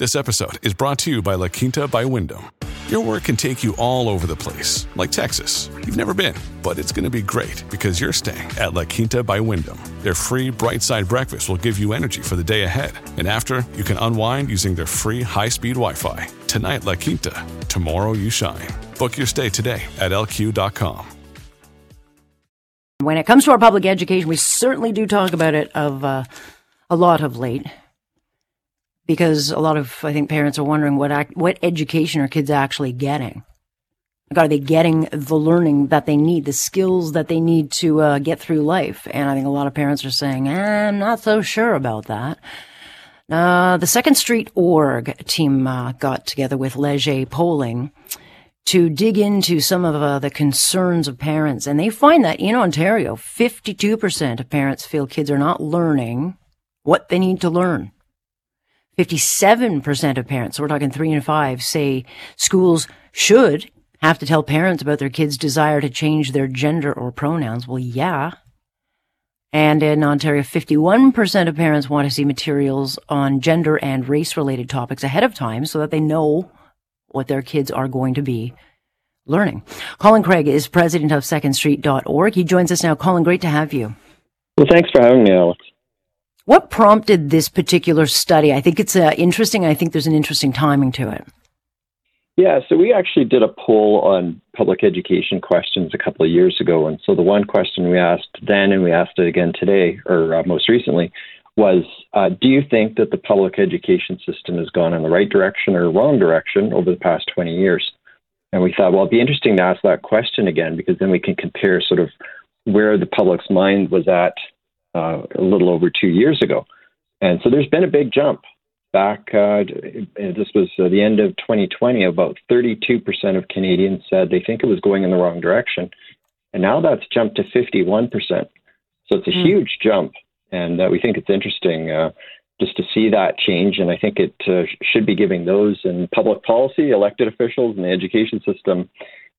This episode is brought to you by La Quinta by Wyndham. Your work can take you all over the place, like Texas. You've never been, but it's going to be great because you're staying at La Quinta by Wyndham. Their free bright side breakfast will give you energy for the day ahead. And after, you can unwind using their free high speed Wi Fi. Tonight, La Quinta. Tomorrow, you shine. Book your stay today at lq.com. When it comes to our public education, we certainly do talk about it of uh, a lot of late because a lot of I think parents are wondering what what education are kids actually getting. Like, are they getting the learning that they need, the skills that they need to uh, get through life? And I think a lot of parents are saying, eh, "I'm not so sure about that." Uh, the Second Street Org team uh, got together with Leger Polling to dig into some of uh, the concerns of parents, and they find that in Ontario, 52% of parents feel kids are not learning what they need to learn. 57% of parents, so we're talking three and five, say schools should have to tell parents about their kids' desire to change their gender or pronouns. Well, yeah. And in Ontario, 51% of parents want to see materials on gender and race related topics ahead of time so that they know what their kids are going to be learning. Colin Craig is president of secondstreet.org. He joins us now. Colin, great to have you. Well, thanks for having me, Alex. What prompted this particular study? I think it's uh, interesting. I think there's an interesting timing to it. Yeah, so we actually did a poll on public education questions a couple of years ago. And so the one question we asked then and we asked it again today, or uh, most recently, was uh, Do you think that the public education system has gone in the right direction or wrong direction over the past 20 years? And we thought, well, it'd be interesting to ask that question again because then we can compare sort of where the public's mind was at uh, a little over two years ago. And so there's been a big jump. Back, uh, this was uh, the end of 2020, about 32% of Canadians said they think it was going in the wrong direction. And now that's jumped to 51%. So it's a mm. huge jump. And uh, we think it's interesting uh, just to see that change. And I think it uh, should be giving those in public policy, elected officials, and the education system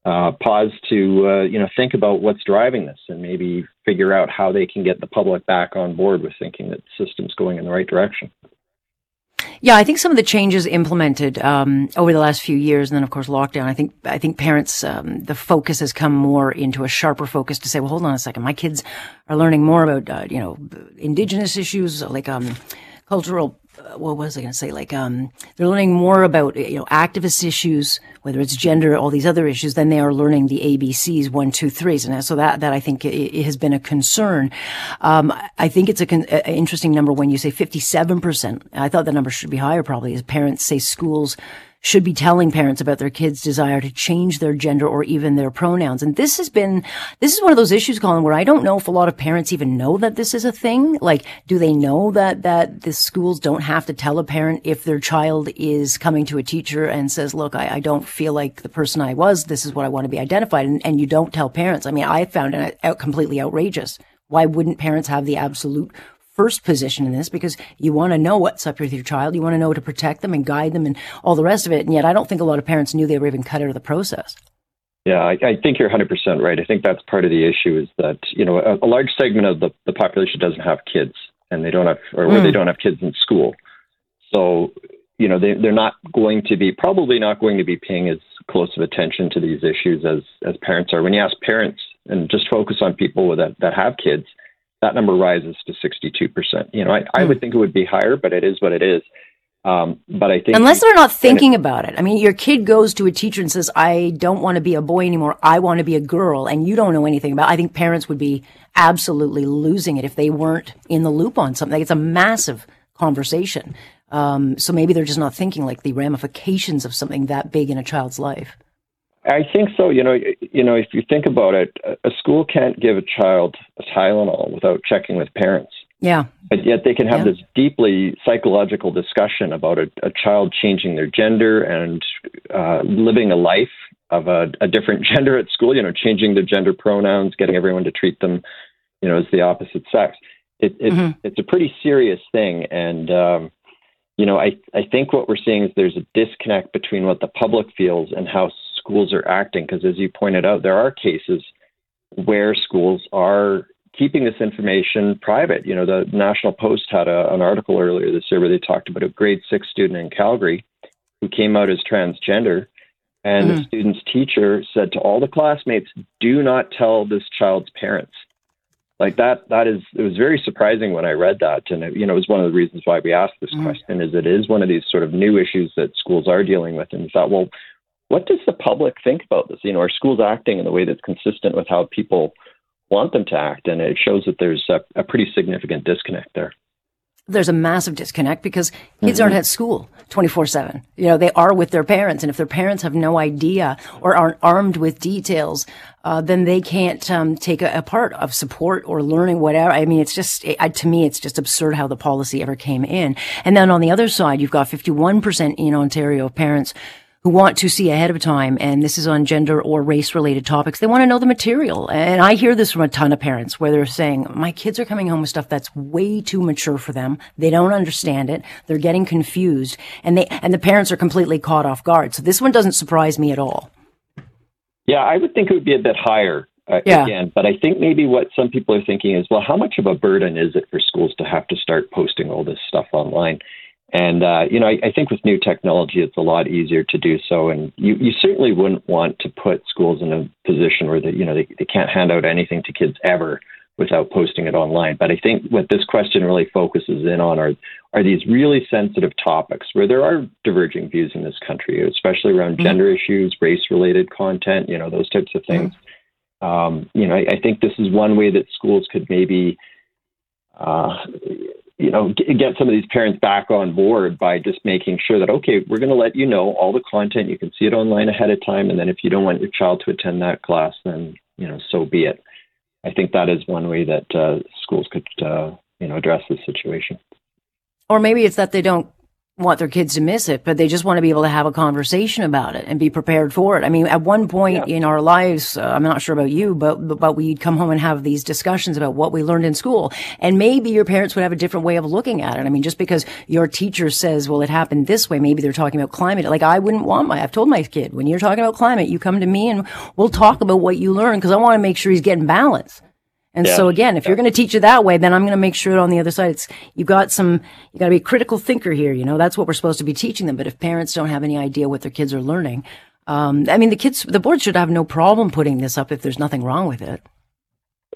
uh, pause to uh, you know think about what's driving this and maybe figure out how they can get the public back on board with thinking that the system's going in the right direction. Yeah, I think some of the changes implemented um, over the last few years, and then of course lockdown. I think I think parents, um, the focus has come more into a sharper focus to say, well, hold on a second, my kids are learning more about uh, you know indigenous issues like um, cultural what was I going to say? Like, um, they're learning more about, you know, activist issues, whether it's gender, all these other issues, than they are learning the ABCs, one, two, threes. And so that, that I think has been a concern. Um, I think it's an interesting number when you say 57%. I thought the number should be higher probably as parents say schools should be telling parents about their kids' desire to change their gender or even their pronouns. And this has been, this is one of those issues, Colin, where I don't know if a lot of parents even know that this is a thing. Like, do they know that, that the schools don't have to tell a parent if their child is coming to a teacher and says, look, I, I don't feel like the person I was. This is what I want to be identified. And, and you don't tell parents. I mean, I found it out completely outrageous. Why wouldn't parents have the absolute first position in this because you want to know what's up with your child. You want to know to protect them and guide them and all the rest of it. And yet I don't think a lot of parents knew they were even cut out of the process. Yeah, I, I think you're 100% right. I think that's part of the issue is that, you know, a, a large segment of the, the population doesn't have kids and they don't have, or mm. they don't have kids in school. So, you know, they, they're not going to be, probably not going to be paying as close of attention to these issues as, as parents are. When you ask parents and just focus on people that, that have kids, that number rises to 62%. You know, I, I would hmm. think it would be higher, but it is what it is. Um, but I think unless they're not thinking it, about it, I mean, your kid goes to a teacher and says, "I don't want to be a boy anymore. I want to be a girl," and you don't know anything about. It. I think parents would be absolutely losing it if they weren't in the loop on something. It's a massive conversation. Um, so maybe they're just not thinking like the ramifications of something that big in a child's life. I think so. You know, you know, if you think about it, a school can't give a child a Tylenol without checking with parents. Yeah. But yet they can have yeah. this deeply psychological discussion about a, a child changing their gender and uh, living a life of a, a different gender at school. You know, changing their gender pronouns, getting everyone to treat them, you know, as the opposite sex. It, it, mm-hmm. It's a pretty serious thing, and um, you know, I I think what we're seeing is there's a disconnect between what the public feels and how schools are acting because as you pointed out there are cases where schools are keeping this information private. You know, the National Post had a, an article earlier this year where they talked about a grade six student in Calgary who came out as transgender. And mm. the student's teacher said to all the classmates, do not tell this child's parents. Like that, that is, it was very surprising when I read that. And, it, you know, it was one of the reasons why we asked this mm. question is it is one of these sort of new issues that schools are dealing with. And we thought, well, what does the public think about this? You know, are schools acting in a way that's consistent with how people want them to act? And it shows that there's a, a pretty significant disconnect there there's a massive disconnect because kids mm-hmm. aren't at school 24 7. You know, they are with their parents. And if their parents have no idea or aren't armed with details, uh, then they can't um, take a, a, part of support or learning whatever. I mean, it's just, it, to me, it's just absurd how the policy ever came in. And then on the other side, you've got 51% in Ontario parents who want to see ahead of time. And this is on gender or race related topics. They want to know the material. And I hear this from a ton of parents where they're saying, my kids are coming home with stuff that's way too mature for them. They don't understand it. They're getting confused and they, and the parents are completely caught off guard. So this one doesn't surprise me at all. Yeah, I would think it would be a bit higher. Uh, yeah. again. But I think maybe what some people are thinking is, well, how much of a burden is it for schools to have to start posting all this stuff online? And uh, you know, I, I, think with new technology, it's a lot easier to do so. And you, you certainly wouldn't want to put schools in a position where they, you know, they, they can't hand out anything to kids ever without posting it online. But I think what this question really focuses in on are are these really sensitive topics where there are diverging views in this country, especially around mm-hmm. gender issues, race related content, you know, those types of things. Mm-hmm. Um, you know, I, I, think this is one way that schools could maybe uh, you know, get some of these parents back on board by just making sure that, okay, we're going to let you know all the content. You can see it online ahead of time. And then if you don't want your child to attend that class, then, you know, so be it. I think that is one way that uh, schools could, uh, you know, address this situation. Or maybe it's that they don't want their kids to miss it, but they just want to be able to have a conversation about it and be prepared for it. I mean, at one point yeah. in our lives, uh, I'm not sure about you, but, but we'd come home and have these discussions about what we learned in school. And maybe your parents would have a different way of looking at it. I mean, just because your teacher says, well, it happened this way, maybe they're talking about climate. Like I wouldn't want my, I've told my kid, when you're talking about climate, you come to me and we'll talk about what you learned because I want to make sure he's getting balance. And yeah. so again, if you're going to teach it that way, then I'm going to make sure on the other side, it's, you've got some, you got to be a critical thinker here. You know, that's what we're supposed to be teaching them. But if parents don't have any idea what their kids are learning, um, I mean, the kids, the board should have no problem putting this up if there's nothing wrong with it.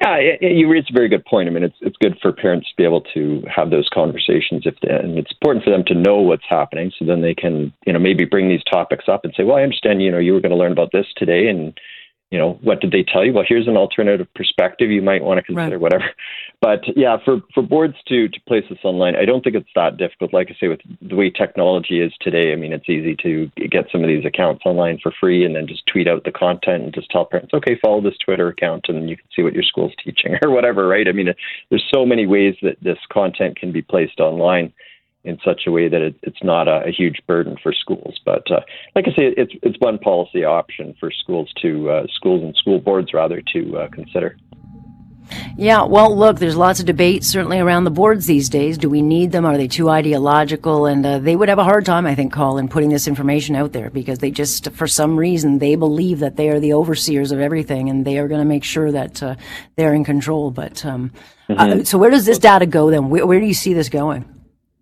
Yeah, you raise a very good point. I mean, it's it's good for parents to be able to have those conversations if they, and it's important for them to know what's happening, so then they can you know maybe bring these topics up and say, well, I understand you know you were going to learn about this today, and you know, what did they tell you? Well, here's an alternative perspective you might want to consider, right. whatever. But yeah, for, for boards to, to place this online, I don't think it's that difficult. Like I say, with the way technology is today, I mean, it's easy to get some of these accounts online for free and then just tweet out the content and just tell parents, okay, follow this Twitter account and you can see what your school's teaching or whatever, right? I mean, there's so many ways that this content can be placed online in such a way that it, it's not a, a, huge burden for schools. But uh, like I say, it's it's one policy option for schools to uh, schools and school boards rather to uh, consider. Yeah, well, look, there's lots of debate certainly around the boards these days. Do we need them? Are they too ideological? And uh, they would have a hard time, I think, Colin, putting this information out there because they just, for some reason, they believe that they are the overseers of everything and they are going to make sure that uh, they're in control. But um, mm-hmm. uh, so, where does this data go then? Where, where do you see this going?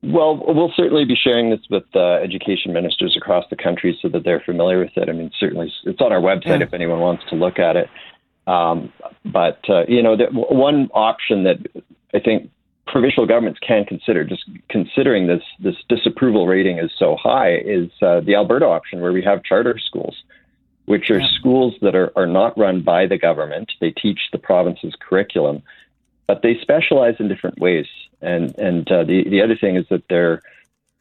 Well, we'll certainly be sharing this with uh, education ministers across the country so that they're familiar with it. I mean, certainly it's on our website yeah. if anyone wants to look at it. Um, but uh, you know, the, one option that I think provincial governments can consider, just considering this this disapproval rating is so high, is uh, the Alberta option, where we have charter schools, which are yeah. schools that are, are not run by the government. They teach the province's curriculum, but they specialize in different ways. And and uh, the the other thing is that they're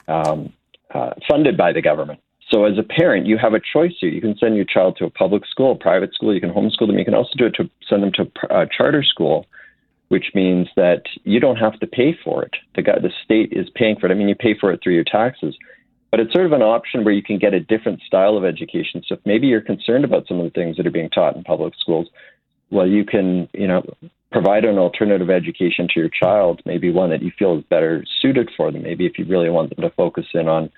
um, uh, funded by the government. So as a parent, you have a choice here. You can send your child to a public school, a private school. You can homeschool them. You can also do it to send them to a charter school, which means that you don't have to pay for it. The the state is paying for it. I mean, you pay for it through your taxes, but it's sort of an option where you can get a different style of education. So if maybe you're concerned about some of the things that are being taught in public schools, well, you can, you know, provide an alternative education to your child, maybe one that you feel is better suited for them. Maybe if you really want them to focus in on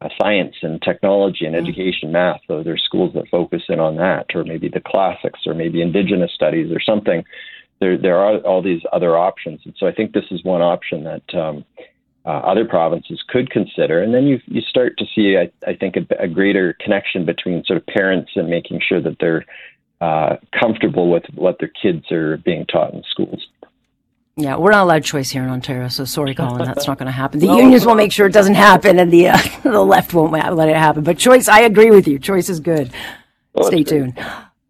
uh, science and technology and mm. education, math, so there's schools that focus in on that, or maybe the classics, or maybe indigenous studies, or something there there are all these other options, and so I think this is one option that um, uh, other provinces could consider. And then you you start to see, I, I think, a, a, greater connection between sort of parents and making sure that they're uh, comfortable with what their kids are being taught in schools. Yeah, we're not allowed choice here in Ontario, so sorry, Colin, that's not going to happen. The no, unions will make sure it doesn't happen, and the uh, the left won't let it happen. But choice, I agree with you. Choice is good. Well, Stay tuned.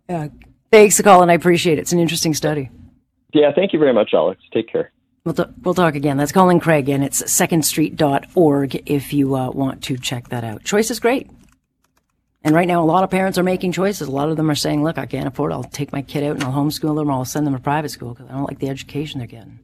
Yeah, thanks, Colin. I appreciate it. It's an interesting study. Yeah, thank you very much, Alex. Take care. We'll, t- we'll talk again. That's Colin Craig, and it's secondstreet.org if you uh, want to check that out. Choice is great. And right now, a lot of parents are making choices. A lot of them are saying, look, I can't afford it. I'll take my kid out and I'll homeschool them or I'll send them to private school because I don't like the education they're getting.